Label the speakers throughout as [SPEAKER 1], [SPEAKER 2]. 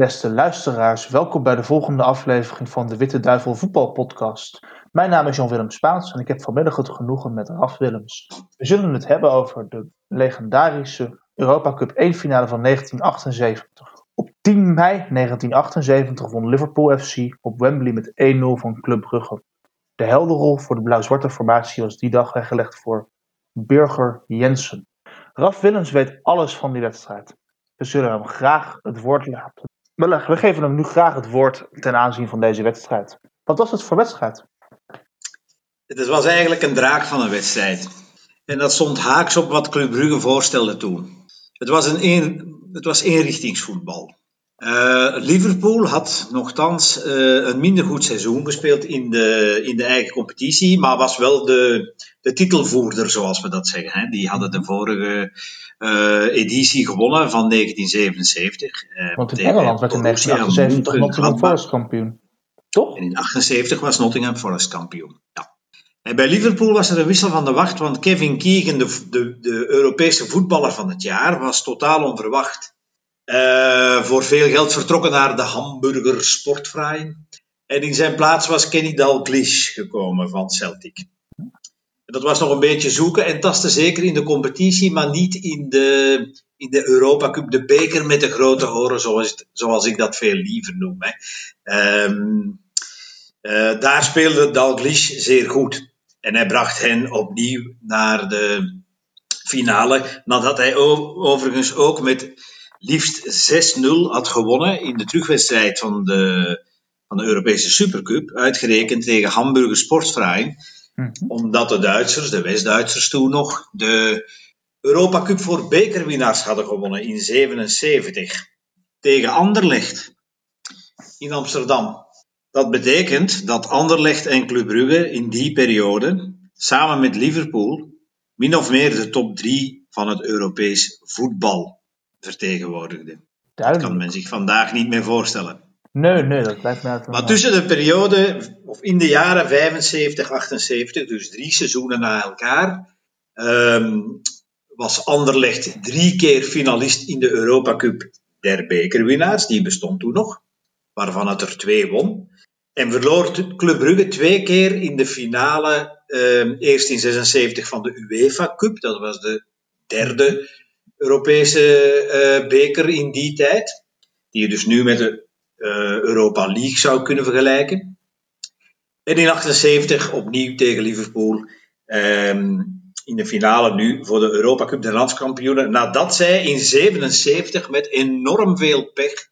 [SPEAKER 1] Beste luisteraars, welkom bij de volgende aflevering van de Witte Duivel Voetbalpodcast. Mijn naam is Jan-Willem Spaans en ik heb vanmiddag het genoegen met Raf Willems. We zullen het hebben over de legendarische Europa Cup 1 finale van 1978. Op 10 mei 1978 won Liverpool FC op Wembley met 1-0 van Club Brugge. De heldenrol voor de blauw-zwarte formatie was die dag weggelegd voor Birger Jensen. Raf Willems weet alles van die wedstrijd. We zullen hem graag het woord laten. We geven hem nu graag het woord ten aanzien van deze wedstrijd. Wat was het voor wedstrijd?
[SPEAKER 2] Het was eigenlijk een draak van een wedstrijd. En dat stond haaks op wat Club Brugge voorstelde toen. Het was, een een, het was eenrichtingsvoetbal. Uh, Liverpool had nogthans uh, een minder goed seizoen gespeeld in de, in de eigen competitie, maar was wel de, de titelvoerder, zoals we dat zeggen. Hè. Die hadden de vorige editie gewonnen van 1977.
[SPEAKER 1] Want in Engeland werd in 1978 Nottingham Forest kampioen. Toch?
[SPEAKER 2] En in 1978 was Nottingham Forest kampioen. Ja. En bij Liverpool was er een wissel van de wacht, want Kevin Keegan, de, de, de Europese voetballer van het jaar, was totaal onverwacht. Uh, voor veel geld vertrokken naar de Hamburger Sportverein. En in zijn plaats was Kenny Dalglish gekomen van Celtic. Dat was nog een beetje zoeken en tasten zeker in de competitie, maar niet in de, in de Europa Cup, de beker met de grote horen, zoals, zoals ik dat veel liever noem. Hè. Um, uh, daar speelde Dalglish zeer goed. En hij bracht hen opnieuw naar de finale. Nadat hij overigens ook met liefst 6-0 had gewonnen in de terugwedstrijd van de, van de Europese Supercup. Uitgerekend tegen Hamburger Sportverein. Mm Omdat de Duitsers, de West-Duitsers toen nog, de Europa Cup voor bekerwinnaars hadden gewonnen in 77 tegen Anderlecht in Amsterdam. Dat betekent dat Anderlecht en Club Brugge in die periode, samen met Liverpool, min of meer de top 3 van het Europees voetbal vertegenwoordigden. Dat kan men zich vandaag niet meer voorstellen.
[SPEAKER 1] Nee, nee, dat lijkt mij
[SPEAKER 2] Maar tussen de periode, of in de jaren 75, 78, dus drie seizoenen na elkaar, um, was Anderlecht drie keer finalist in de Europa Cup der bekerwinnaars. Die bestond toen nog, waarvan het er twee won. En verloor Club Brugge twee keer in de finale. Uh, eerst in 76 van de UEFA Cup. Dat was de derde Europese uh, beker in die tijd. Die je dus nu met de Europa League zou kunnen vergelijken. En in 78 opnieuw tegen Liverpool. Um, in de finale nu voor de Europa Cup de landskampioenen. Nadat zij in 77 met enorm veel pech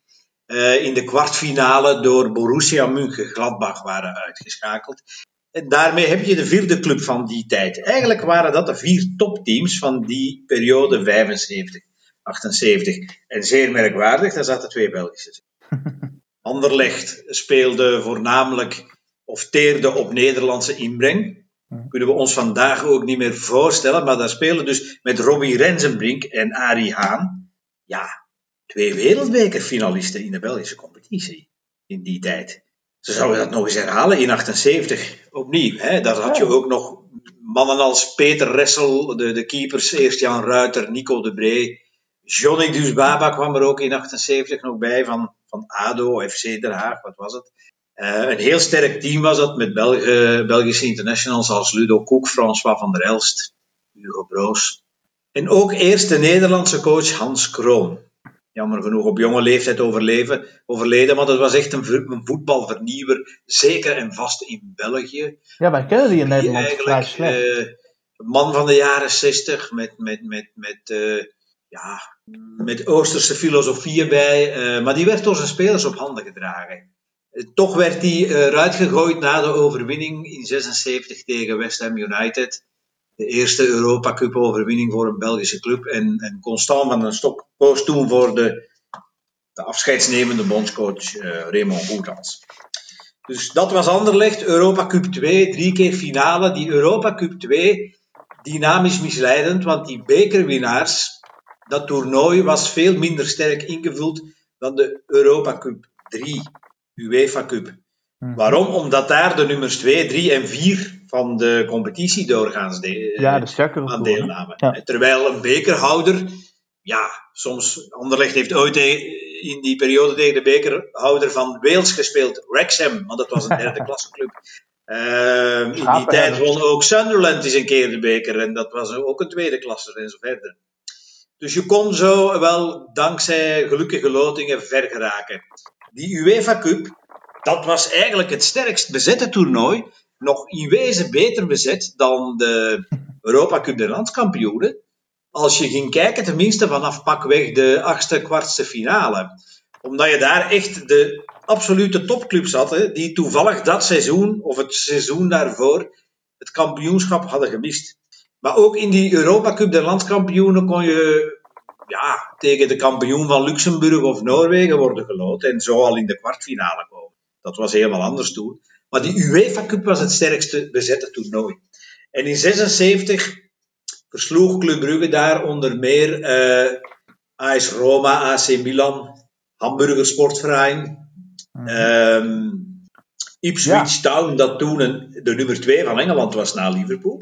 [SPEAKER 2] uh, in de kwartfinale door Borussia Mönchengladbach waren uitgeschakeld. En daarmee heb je de vierde club van die tijd. Eigenlijk waren dat de vier topteams van die periode 75, 78. En zeer merkwaardig, daar zaten twee Belgische. Anderlecht speelde voornamelijk of teerde op Nederlandse inbreng. Kunnen we ons vandaag ook niet meer voorstellen, maar daar spelen dus met Robbie Rensenbrink en Arie Haan. Ja, twee wereldbekerfinalisten in de Belgische competitie in die tijd. Ze zouden dat nog eens herhalen in 78, opnieuw. Hè? Daar had je ook nog mannen als Peter Ressel, de, de keepers, eerst Jan Ruiter, Nico de Bree. Johnny Dusbaba kwam er ook in 78 nog bij van, van ADO, FC Den Haag, wat was het. Uh, een heel sterk team was dat met Belge, Belgische internationals als Ludo Koek, François van der Elst, Hugo Broos. En ook eerst de Nederlandse coach Hans Kroon jammer genoeg op jonge leeftijd overleven, overleden. Maar dat was echt een, voetbalvernieuwer, zeker en vast in België.
[SPEAKER 1] Ja, wij kennen die in Nederland vrij slecht.
[SPEAKER 2] Uh, man van de jaren 60 met, met, met, met, ja, met Oosterse filosofieën bij. Uh, maar die werd door zijn spelers op handen gedragen. toch werd hij eruit gegooid na de overwinning in 76 tegen West Ham United de eerste Europa Cup overwinning voor een Belgische club. En, en Constant van den Stok koos toen voor de, de afscheidsnemende bondscoach Raymond Goethals. Dus dat was Anderlecht, Europa Cup 2, drie keer finale. Die Europa Cup 2, dynamisch misleidend, want die bekerwinnaars, dat toernooi was veel minder sterk ingevuld dan de Europa Cup 3, UEFA Cup. Mhm. Waarom? Omdat daar de nummers 2, 3 en 4 van de competitie doorgaans de,
[SPEAKER 1] ja, de
[SPEAKER 2] aan deelnamen. Terwijl een bekerhouder, ja, soms, Anderlecht heeft ooit in die periode tegen de bekerhouder van Wales gespeeld, Wrexham, want dat was een derde klasseclub. Uh, in die tijd won ook Sunderland eens een keer de beker en dat was ook een tweede klasse en zo verder. Dus je kon zo wel dankzij gelukkige lotingen ver geraken. Die UEFA Cup, dat was eigenlijk het sterkst bezette toernooi. Nog in wezen beter bezet dan de Europa Cup der landskampioenen. Als je ging kijken, tenminste vanaf pakweg de achtste, kwartste finale. Omdat je daar echt de absolute topclubs had, hè, die toevallig dat seizoen of het seizoen daarvoor het kampioenschap hadden gemist. Maar ook in die Europa Cup der landskampioenen kon je ja, tegen de kampioen van Luxemburg of Noorwegen worden geloot en zo al in de kwartfinale komen. Dat was helemaal anders toen. Maar die UEFA Cup was het sterkste bezette toernooi. En in 76 versloeg Club Brugge daar onder meer uh, AS Roma, AC Milan, Hamburger Sportverein, um, Ipswich Town, dat toen een, de nummer 2 van Engeland was na Liverpool.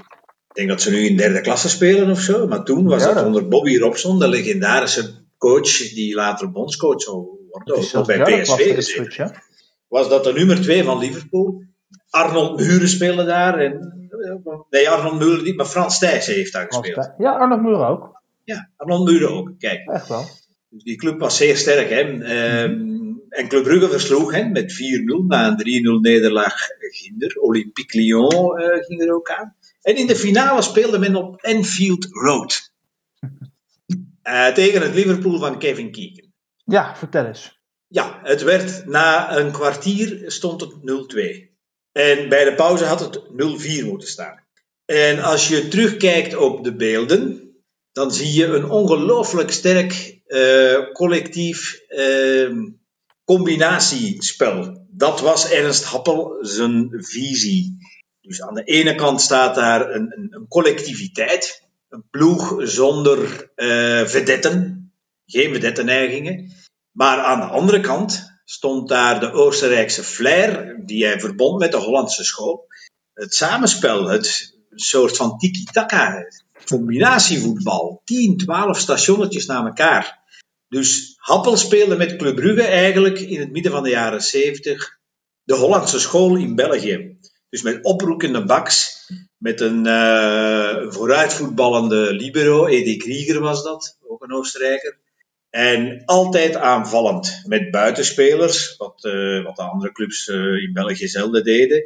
[SPEAKER 2] Ik denk dat ze nu in derde klasse spelen of zo, maar toen was dat onder Bobby Robson, de legendarische coach die later bondscoach zou worden, ook bij PSV gezeten. Was dat de nummer 2 van Liverpool? Arnold Muren speelde daar. En, nee, Arnold Muren niet, maar Frans Thijssen heeft daar gespeeld.
[SPEAKER 1] Ja, Arnold Muren ook.
[SPEAKER 2] Ja, Arnold Muren ook. Kijk.
[SPEAKER 1] Echt wel.
[SPEAKER 2] Dus die club was zeer sterk. Hè. Mm En Club Brugge versloeg hen met 4-0 na een 3-0 nederlaag Ginder. Olympique Lyon uh, ging er ook aan. En in de finale speelde men op Enfield Road. Uh, tegen het Liverpool van Kevin Keegan.
[SPEAKER 1] Ja, vertel eens.
[SPEAKER 2] Ja, het werd na een kwartier stond het 0-2. En bij de pauze had het 0-4 moeten staan. En als je terugkijkt op de beelden, dan zie je een ongelooflijk sterk uh, collectief uh, combinatiespel. Dat was Ernst Happel zijn visie. Dus aan de ene kant staat daar een, een, een collectiviteit, een ploeg zonder uh, vedetten, geen vedettenneigingen. Maar aan de andere kant stond daar de Oostenrijkse flair, die hij verbond met de Hollandse school. Het samenspel, het soort van tiki-taka, combinatievoetbal, 10, 12 stationnetjes na elkaar. Dus Happel speelde met Club Brugge eigenlijk in het midden van de jaren 70 de Hollandse school in België. Dus met oproekende baks, met een uh, vooruitvoetballende libero, Edi Krieger was dat, ook een Oostenrijker. En altijd aanvallend met buitenspelers, wat, uh, wat de andere clubs uh, in België zelden deden.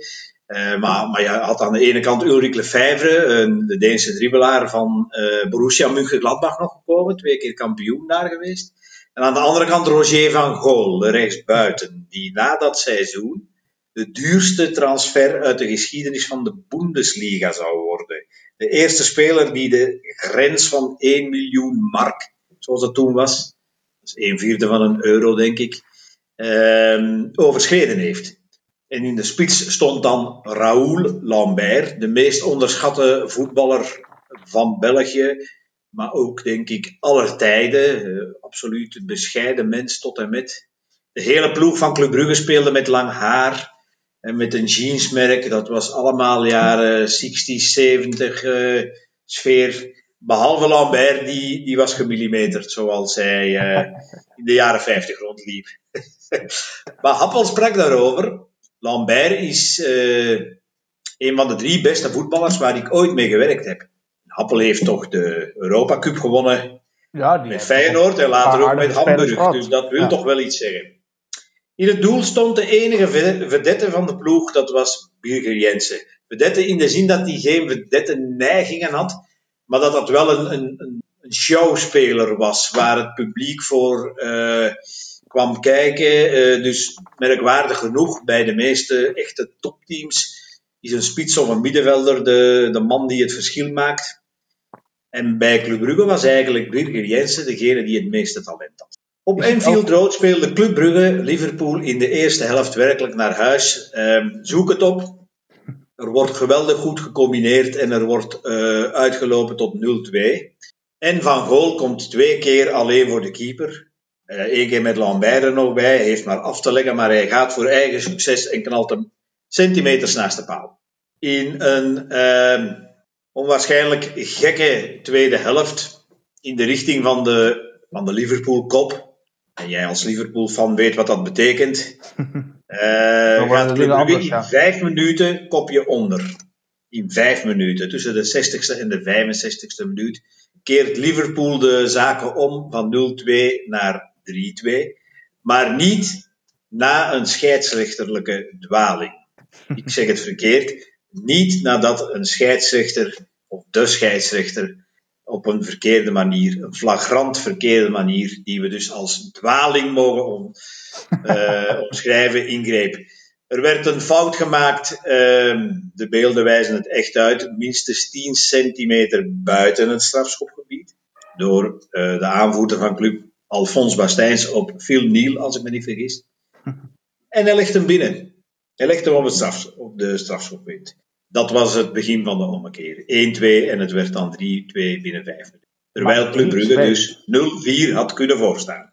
[SPEAKER 2] Maar, maar je had aan de ene kant Ulrich Lefebvre, de Deense dribbelaar van Borussia Mönchengladbach nog gekomen, twee keer kampioen daar geweest. En aan de andere kant Roger van Gool, rechtsbuiten, die na dat seizoen de duurste transfer uit de geschiedenis van de Bundesliga zou worden. De eerste speler die de grens van 1 miljoen mark, zoals dat toen was, dat is een vierde van een euro denk ik, uh, overschreden heeft. En in de spits stond dan Raoul Lambert, de meest onderschatte voetballer van België, maar ook denk ik aller tijden. Uh, absoluut bescheiden mens tot en met. De hele ploeg van Club Brugge speelde met lang haar en met een jeansmerk. Dat was allemaal jaren 60, 70 uh, sfeer. Behalve Lambert, die, die was gemillimeterd, zoals hij uh, in de jaren 50 rondliep. maar Happel sprak daarover. Lambert is uh, een van de drie beste voetballers waar ik ooit mee gewerkt heb. Happel heeft toch de Europa Cup gewonnen ja, die met Feyenoord en later ook met Hamburg. Dus dat wil ja. toch wel iets zeggen. In het doel stond de enige vedette van de ploeg, dat was Birger Jensen. Vedette in de zin dat hij geen vedette neigingen had, maar dat dat wel een, een, een showspeler was, waar het publiek voor uh, kwam kijken. Uh, dus merkwaardig genoeg, bij de meeste echte topteams is een spits of een middenvelder de, de man die het verschil maakt. En bij Club Brugge was eigenlijk Birger Jensen degene die het meeste talent had. Op Enfield Road speelde Club Brugge Liverpool in de eerste helft werkelijk naar huis. Um, zoek het op. Er wordt geweldig goed gecombineerd en er wordt uh, uitgelopen tot 0-2. En Van Gool komt twee keer alleen voor de keeper. Eén keer met Lambert er nog bij. Hij heeft maar af te leggen, maar hij gaat voor eigen succes en knalt hem centimeters naast de paal. In een uh, onwaarschijnlijk gekke tweede helft in de richting van de, van de Liverpool-kop En jij als Liverpool-fan weet wat dat betekent. Uh, gaat Club in vijf minuten kopje onder. In vijf minuten, tussen de 60ste en de 65ste minuut, keert Liverpool de zaken om van 0-2 naar 3-2. Maar niet na een scheidsrechterlijke dwaling. Ik zeg het verkeerd. Niet nadat een scheidsrechter of de scheidsrechter op een verkeerde manier, een flagrant verkeerde manier, die we dus als dwaling mogen om, uh, omschrijven, ingreep. Er werd een fout gemaakt, uh, de beelden wijzen het echt uit, minstens 10 centimeter buiten het strafschopgebied, door uh, de aanvoerder van club Alfons Bastijns op Phil Neal, als ik me niet vergis. En hij legt hem binnen. Hij legt hem op, het straf, op de strafschopgebied. Dat was het begin van de ommekeer. 1-2 en het werd dan 3-2 binnen 5 minuten. Terwijl Club Brugge dus 0-4 had kunnen voorstaan.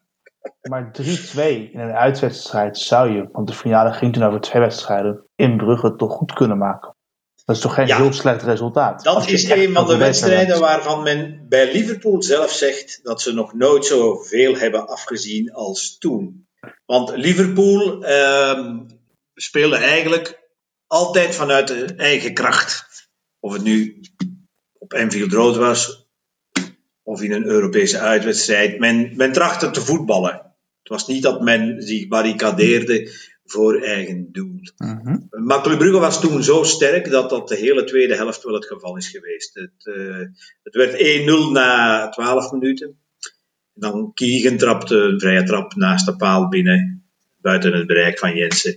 [SPEAKER 1] Maar 3-2 in een uitwedstrijd zou je, want de finale ging toen over twee wedstrijden, in Brugge toch goed kunnen maken. Dat is toch geen heel slecht resultaat?
[SPEAKER 2] Dat is een van de wedstrijden waarvan men bij Liverpool zelf zegt dat ze nog nooit zoveel hebben afgezien als toen. Want Liverpool uh, speelde eigenlijk altijd vanuit de eigen kracht. Of het nu op Enfield Road was, of in een Europese uitwedstrijd. Men, men trachtte te voetballen. Het was niet dat men zich barricadeerde voor eigen doel. Mm Maar Club Brugge was toen zo sterk dat dat de hele tweede helft wel het geval is geweest. Het, uh, het werd 1-0 na 12 minuten. En dan Kiegen trapte een vrije trap naast de paal binnen, buiten het bereik van Jensen,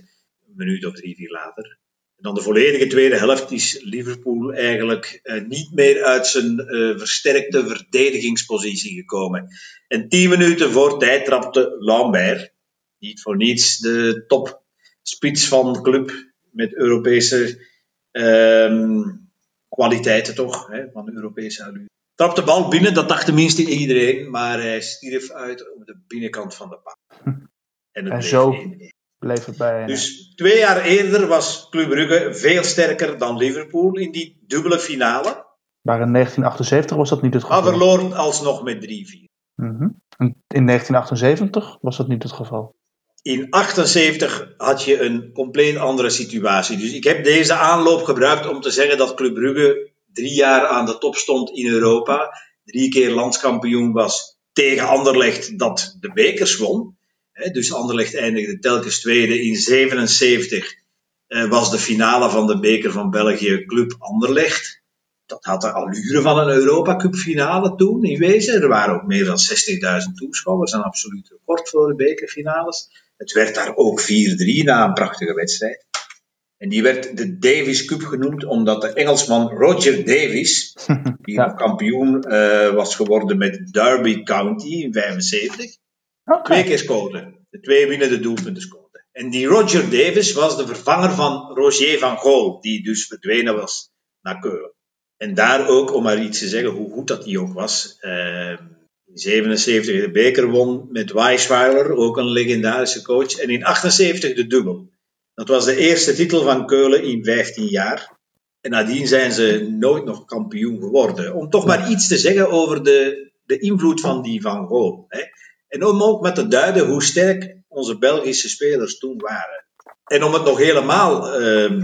[SPEAKER 2] een minuut of drie, vier later dan de volledige tweede helft is Liverpool eigenlijk uh, niet meer uit zijn uh, versterkte verdedigingspositie gekomen. En tien minuten voor tijd trapte Lambert, niet voor niets de topspits van de club met Europese uh, kwaliteiten toch, hè, van Europese allure. Trapte de bal binnen, dat dacht tenminste iedereen, maar hij stierf uit op de binnenkant van de paal.
[SPEAKER 1] En, en zo, bleef het bij.
[SPEAKER 2] Dus twee jaar eerder was Club Brugge veel sterker dan Liverpool in die dubbele finale.
[SPEAKER 1] Maar in 1978 was dat niet het geval.
[SPEAKER 2] Maar verloor alsnog met 3-4.
[SPEAKER 1] Mm -hmm. In 1978 was dat niet het geval.
[SPEAKER 2] In 78 had je een compleet andere situatie. Dus ik heb deze aanloop gebruikt om te zeggen dat Club Brugge drie jaar aan de top stond in Europa. Drie keer landskampioen was tegen Anderlecht dat de bekers won dus Anderlecht eindigde telkens tweede. In 77 eh, was de finale van de beker van België Club Anderlecht. Dat had de allure van een Europa Cup finale toen in wezen. Er waren ook meer dan 60.000 toeschouwers, een absoluut record voor de bekerfinales. Het werd daar ook 4-3 na een prachtige wedstrijd. En die werd de Davis Cup genoemd omdat de Engelsman Roger Davis, die ja. kampioen uh, was geworden met Derby County in 75, Twee keer scoorde. De twee winnende doelpunten scoorde. En die Roger Davis was de vervanger van Roger van Gaal, die dus verdwenen was naar Keulen. En daar ook, om maar iets te zeggen, hoe goed dat die ook was. Uh, in 77 de beker won met Weisweiler, ook een legendarische coach. En in 78 de dubbel. Dat was de eerste titel van Keulen in 15 jaar. En nadien zijn ze nooit nog kampioen geworden. Om toch maar iets te zeggen over de, de invloed van die Van. Hè. En om ook met te duiden hoe sterk onze Belgische spelers toen waren. En om het nog helemaal uh,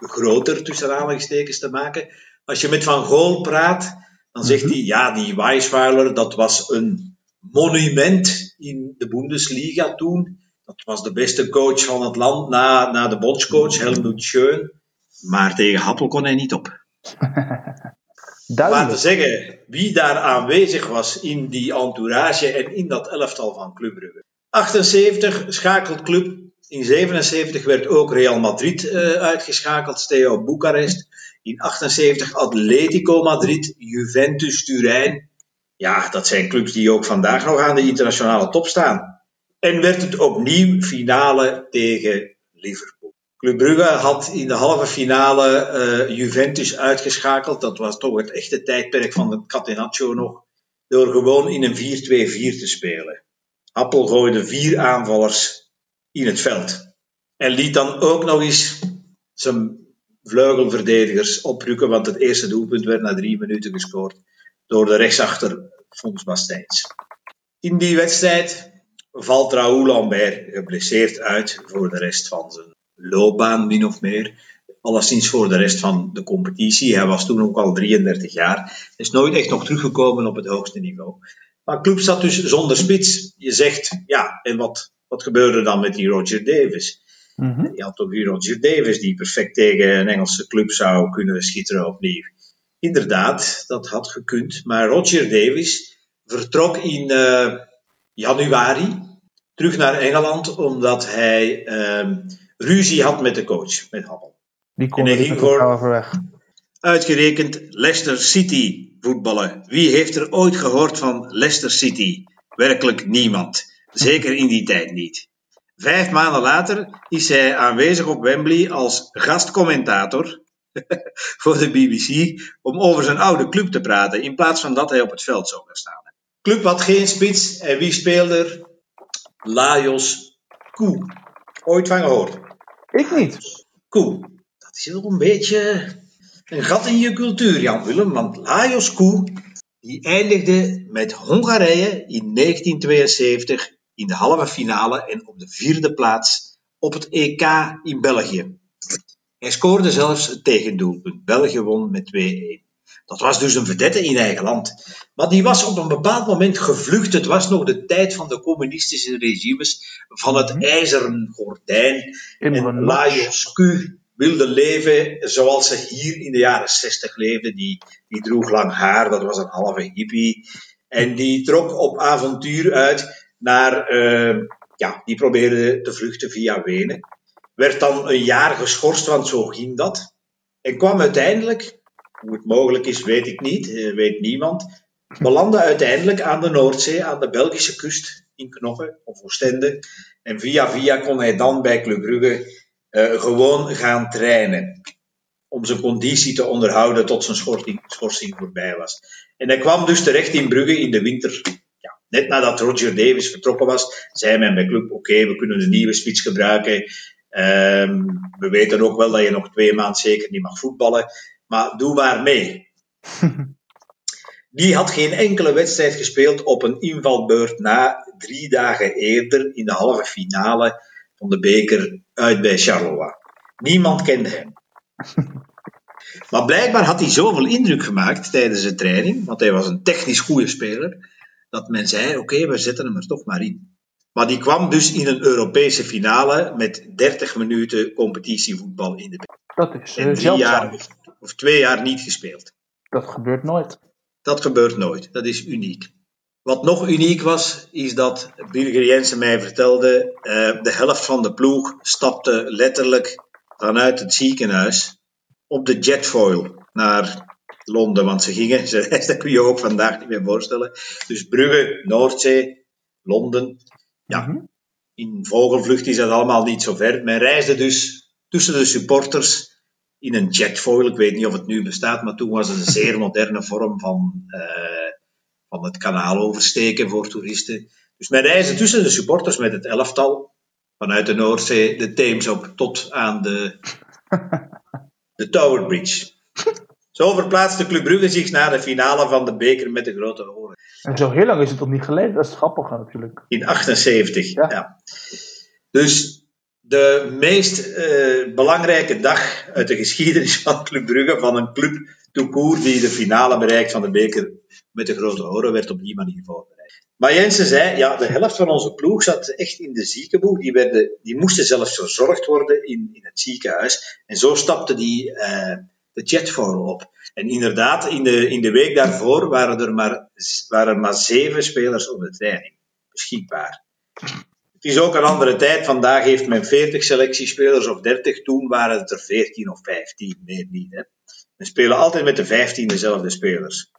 [SPEAKER 2] groter tussen aanhalingstekens te maken. Als je met Van Gool praat, dan zegt mhm. hij, ja, die Weisweiler, dat was een monument in de Bundesliga toen. Dat was de beste coach van het land na, na de bondscoach Helmut Schön. Maar tegen Happel kon hij niet op. Duidelijk. Te zeggen wie daar aanwezig was in die entourage en in dat elftal van Club Brugge. 78 schakelt Club. In 77 werd ook Real Madrid uh, uitgeschakeld, Steaua Boekarest. In 78 Atletico Madrid, Juventus Turijn. Ja, dat zijn clubs die ook vandaag nog aan de internationale top staan. En werd het opnieuw finale tegen Liverpool. Club Brugge had in de halve finale uh, Juventus uitgeschakeld. Dat was toch het echte tijdperk van het Catenaccio nog. Door gewoon in een 4-2-4 te spelen. Appel gooide vier aanvallers in het veld. En liet dan ook nog eens zijn vleugelverdedigers oprukken. Want het eerste doelpunt werd na drie minuten gescoord door de rechtsachter Fons Bastijns. In die wedstrijd valt Raoul Lambert geblesseerd uit voor de rest van zijn loopbaan, min of meer. Alleszins voor de rest van de competitie. Hij was toen ook al 33 jaar. Is nooit echt nog teruggekomen op het hoogste niveau. Maar club zat dus zonder spits. Je zegt, ja, en wat, wat gebeurde dan met die Roger Davis?
[SPEAKER 1] Mhm.
[SPEAKER 2] Je had toch die Roger Davis die perfect tegen een Engelse club zou kunnen schitteren opnieuw. Inderdaad, dat had gekund. Maar Roger Davis vertrok in eh, januari terug naar Engeland omdat hij ehm, ruzie had met de coach, met Hammel.
[SPEAKER 1] Die kon
[SPEAKER 2] En hij
[SPEAKER 1] er niet
[SPEAKER 2] ging. Uitgerekend Leicester City voetballen. Wie heeft er ooit gehoord van Leicester City? Werkelijk niemand. Zeker in die tijd niet. Vijf maanden later is hij aanwezig op Wembley als gastcommentator voor de BBC om over zijn oude club te praten in plaats van dat hij op het veld zou gaan staan. Club had geen spits en wie speelde er? Lajos Koe. Ooit van gehoord?
[SPEAKER 1] Ik niet.
[SPEAKER 2] Koe. Dat is wel een beetje een gat in je cultuur, Jan Willem. Want Lajos Koe die eindigde met Hongarije in 1972 in de halve finale en op de vierde plaats op het EK in België. Hij scoorde zelfs het tegendoelpunt. België won met 2-1. Dat was dus een vedette in eigen land. Maar die was op een bepaald moment gevlucht. Het was nog de tijd van de communistische regimes, van het ijzeren gordijn.
[SPEAKER 1] In
[SPEAKER 2] En Lajos Q wilde leven zoals ze hier in de jaren 60 leefde. Die, die droeg lang haar, dat was een halve hippie. En die trok op avontuur uit naar, eh, ja, die probeerde te vluchten via Wenen. Werd dan een jaar geschorst, want zo ging dat. En kwam uiteindelijk, hoe het mogelijk is, weet ik niet, eh, weet niemand. Belandde uiteindelijk aan de Noordzee, aan de Belgische kust, in Knokke of Oostende. En via via kon hij dan bij Club Brugge eh, gewoon gaan trainen. Om zijn conditie te onderhouden tot zijn schorsing, schorsing voorbij was. En hij kwam dus terecht in Brugge in de winter. Net nadat Roger Davis vertrokken was, zei men bij Club: Oké, we kunnen een nieuwe spits gebruiken. Ehm, we weten ook wel dat je nog twee maanden zeker niet mag voetballen. Maar doe maar mee. Die had geen enkele wedstrijd gespeeld op een invalbeurt na drie dagen eerder in de halve finale van de beker uit bij Charleroi. Niemand kende hem. Maar blijkbaar had hij zoveel indruk gemaakt tijdens de training, want hij was een technisch goede speler, dat men zei: Oké, we zetten hem er toch maar in. Maar die kwam dus in een Europese finale met 30 minuten competitievoetbal in de beker.
[SPEAKER 1] Dat is
[SPEAKER 2] En
[SPEAKER 1] eh,
[SPEAKER 2] drie
[SPEAKER 1] zeldzaam.
[SPEAKER 2] jaar of, twee jaar niet gespeeld.
[SPEAKER 1] Dat gebeurt nooit.
[SPEAKER 2] Dat gebeurt nooit. Dat is uniek. Wat nog uniek was, is dat Birger Jensen mij vertelde, eh, de helft van de ploeg stapte letterlijk vanuit het ziekenhuis op de jetfoil naar Londen. Want ze gingen, ze dat kun je je ook vandaag niet meer voorstellen. Dus Brugge, Noordzee, Londen. Ja,
[SPEAKER 1] Mhm.
[SPEAKER 2] in vogelvlucht is dat allemaal niet zo ver. Men reisde dus tussen de supporters in een jetfoil. Ik weet niet of het nu bestaat, maar toen was het een zeer moderne vorm van, eh, van het kanaal oversteken voor toeristen. Dus men reisde tussen de supporters met het elftal vanuit de Noordzee, de Theems op, tot aan de, de Tower Bridge. Zo verplaatste Club Brugge zich naar de finale van de beker met de grote oren.
[SPEAKER 1] En zo heel lang is het ook niet geleden. Dat is het grappige natuurlijk.
[SPEAKER 2] In 78,
[SPEAKER 1] Ja.
[SPEAKER 2] ja. Dus de meest eh, belangrijke dag uit de geschiedenis van Club Brugge, van een club court die de finale bereikt van de beker met de grote oren, werd op die manier voorbereid. Maar Jensen zei, ja, de helft van onze ploeg zat echt in de ziekenboeg. Die, werden, die moesten zelfs verzorgd worden in, in het ziekenhuis. En zo stapte die eh, de jetfoil op. En inderdaad, in de, in de week daarvoor waren er maar, waren er maar zeven spelers op de training beschikbaar. Het is ook een andere tijd. Vandaag heeft men 40 selectiespelers of 30. Toen waren het er 14 of 15, meer niet. Hè. We spelen altijd met de 15 dezelfde spelers.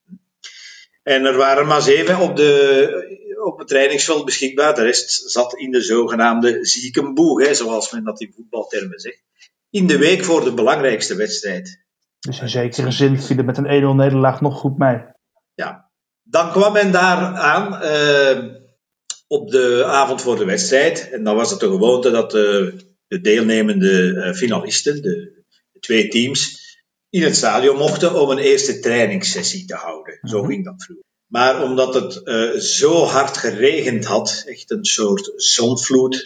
[SPEAKER 2] En er waren maar zeven op, de, op het trainingsveld beschikbaar. De rest zat in de zogenaamde ziekenboeg, hè, zoals men dat in voetbaltermen zegt. In de week voor de belangrijkste wedstrijd.
[SPEAKER 1] Dus in zekere zin viel het met een 1-0 nederlaag nog goed mee.
[SPEAKER 2] Ja. Dan kwam men daar aan eh, op de avond voor de wedstrijd. En dan was het de gewoonte dat de, de deelnemende eh, finalisten, de, de twee teams, in het stadion mochten om een eerste trainingssessie te houden. Zo
[SPEAKER 1] Mhm.
[SPEAKER 2] ging dat vroeger. Maar omdat het uh, zo hard geregend had, echt een soort zonvloed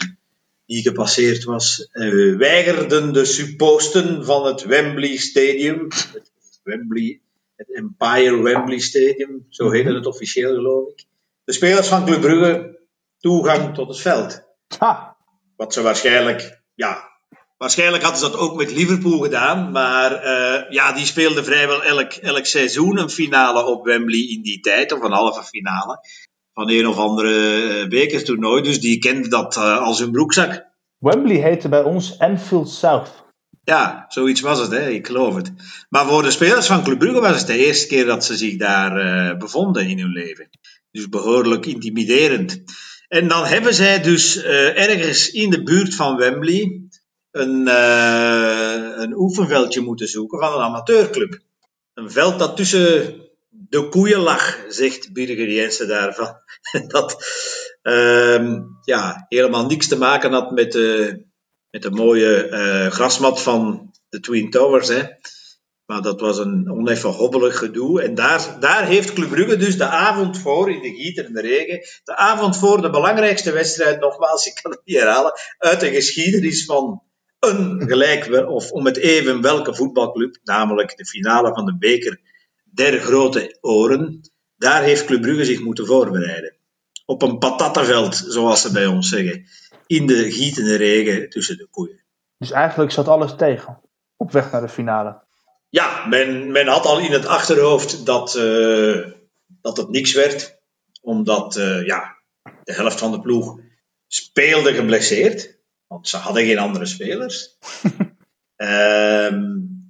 [SPEAKER 2] die gepasseerd was, uh, weigerden de supposten van het Wembley Stadium, het Wembley, het Empire Wembley Stadium, zo heette het officieel geloof ik, de spelers van Club Brugge toegang tot het veld. Ha. Wat ze waarschijnlijk, ja, waarschijnlijk hadden ze dat ook met Liverpool gedaan, maar uh, ja, die speelden vrijwel elk, elk seizoen een finale op Wembley in die tijd, of een halve finale van een of andere uh, bekertoernooi, dus die kenden dat uh, als hun broekzak.
[SPEAKER 1] Wembley heette bij ons Anfield South.
[SPEAKER 2] Ja, zoiets was het, hè? ik geloof het. Maar voor de spelers van Club Brugge was het de eerste keer dat ze zich daar bevonden in hun leven. Dus behoorlijk intimiderend. En dan hebben zij dus uh, ergens in de buurt van Wembley een, uh, een oefenveldje moeten zoeken van een amateurclub. Een veld dat tussen de koeien lag, zegt Birger Jensen daarvan. dat uh, ja, helemaal niks te maken had met de, met de mooie uh, grasmat van de Twin Towers. Hè. Maar dat was een oneffen hobbelig gedoe. En daar, daar heeft Club Brugge dus de avond voor, in de gieter en de regen, de avond voor de belangrijkste wedstrijd, nogmaals, ik kan het niet herhalen, uit de geschiedenis van een gelijk, of om het even welke voetbalclub, namelijk de finale van de beker der grote oren, daar heeft Club Brugge zich moeten voorbereiden. Op een patattenveld, zoals ze bij ons zeggen. In de gietende regen tussen de koeien.
[SPEAKER 1] Dus eigenlijk zat alles tegen, op weg naar de finale
[SPEAKER 2] ja, men, men had al in het achterhoofd dat, uh, dat het niks werd. Omdat uh, ja, de helft van de ploeg speelde geblesseerd. Want ze hadden geen andere spelers. um,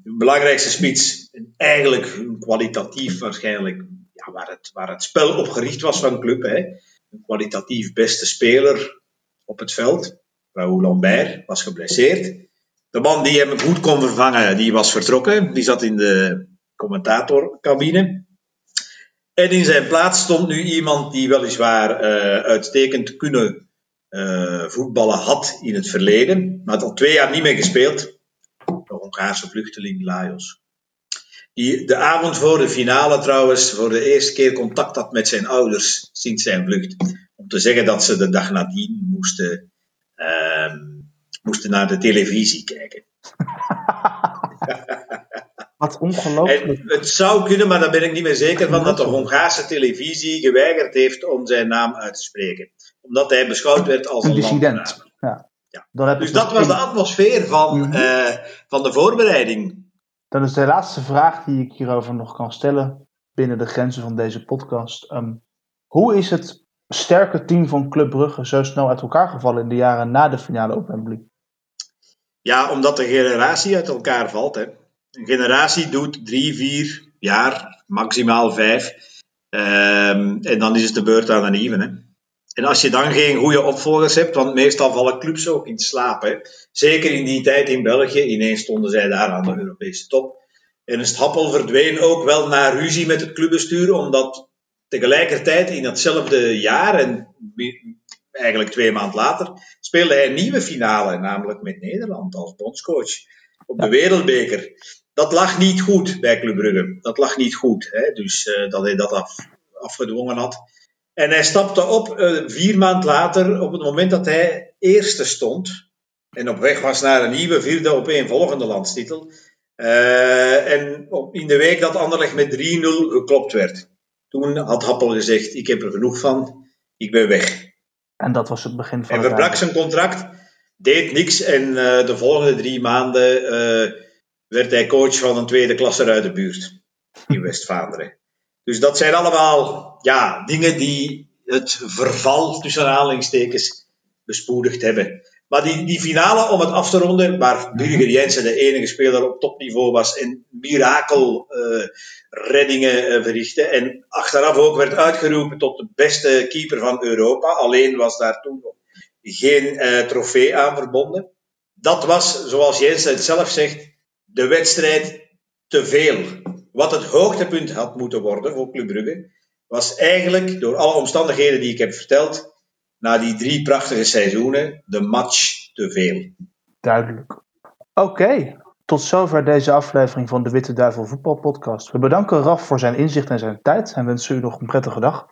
[SPEAKER 2] hun belangrijkste spits, eigenlijk kwalitatief waarschijnlijk, ja, waar, het, waar het spel op gericht was van de club. Hè. Een kwalitatief beste speler op het veld. Raoul Lambert was geblesseerd. De man die hem goed kon vervangen, die was vertrokken. Die zat in de commentatorcabine. En in zijn plaats stond nu iemand die weliswaar uh, uitstekend kunnen uh, voetballen had in het verleden, maar had al twee jaar niet meer gespeeld. De Hongaarse vluchteling Lajos. Die de avond voor de finale trouwens voor de eerste keer contact had met zijn ouders sinds zijn vlucht. Om te zeggen dat ze de dag nadien moesten uh, moesten naar de televisie kijken.
[SPEAKER 1] Wat ongelooflijk.
[SPEAKER 2] het zou kunnen, maar daar ben ik niet meer zeker van, dat de Hongaarse televisie geweigerd heeft om zijn naam uit te spreken. Omdat hij beschouwd werd als een, dissident. Ja. ja. Dus dat was de atmosfeer van, mm van de voorbereiding.
[SPEAKER 1] Dan is de laatste vraag die ik hierover nog kan stellen binnen de grenzen van deze podcast. Um, hoe is het sterke team van Club Brugge zo snel uit elkaar gevallen in de jaren na de finale op Wembley?
[SPEAKER 2] Ja, omdat de generatie uit elkaar valt. Hè. Een generatie doet drie, vier jaar, maximaal vijf. Um, en dan is het de beurt aan een nieuwe. Hè. En als je dan geen goede opvolgers hebt, want meestal vallen clubs ook in slaap. Hè. Zeker in die tijd in België, ineens stonden zij daar aan de Europese top. En een Happel verdween ook wel naar ruzie met het clubbestuur, omdat tegelijkertijd in datzelfde jaar, en eigenlijk twee maanden later, speelde hij een nieuwe finale, namelijk met Nederland als bondscoach op de Wereldbeker. Dat lag niet goed bij Club Brugge. Dat lag niet goed. Hè? Dus uh, dat hij dat af, afgedwongen had. En hij stapte op uh, vier maanden later, op het moment dat hij eerste stond. En op weg was naar een nieuwe vierde op een volgende landstitel. Uh, en op, in de week dat Anderlecht met 3-0 geklopt werd. Toen had Happel gezegd, ik heb er genoeg van, ik ben weg.
[SPEAKER 1] En dat was het begin van
[SPEAKER 2] Hij verbrak zijn contract, deed niks en uh, de volgende drie maanden uh, werd hij coach van een tweede klasse uit de buurt in West-Vlaanderen. Dus dat zijn allemaal ja, dingen die het verval tussen aanhalingstekens bespoedigd hebben. Maar die, die finale om het af te ronden, waar Birger Jensen de enige speler op topniveau was en mirakelreddingen uh, uh, verrichtte. En achteraf ook werd uitgeroepen tot de beste keeper van Europa. Alleen was daar toen nog geen uh, trofee aan verbonden. Dat was, zoals Jensen het zelf zegt, de wedstrijd te veel. Wat het hoogtepunt had moeten worden voor Club Brugge, was eigenlijk door alle omstandigheden die ik heb verteld, na die drie prachtige seizoenen de match te veel.
[SPEAKER 1] Duidelijk. Oké, Tot zover deze aflevering van de Witte Duivel Voetbalpodcast. We bedanken Raf voor zijn inzicht en zijn tijd en wensen u nog een prettige dag.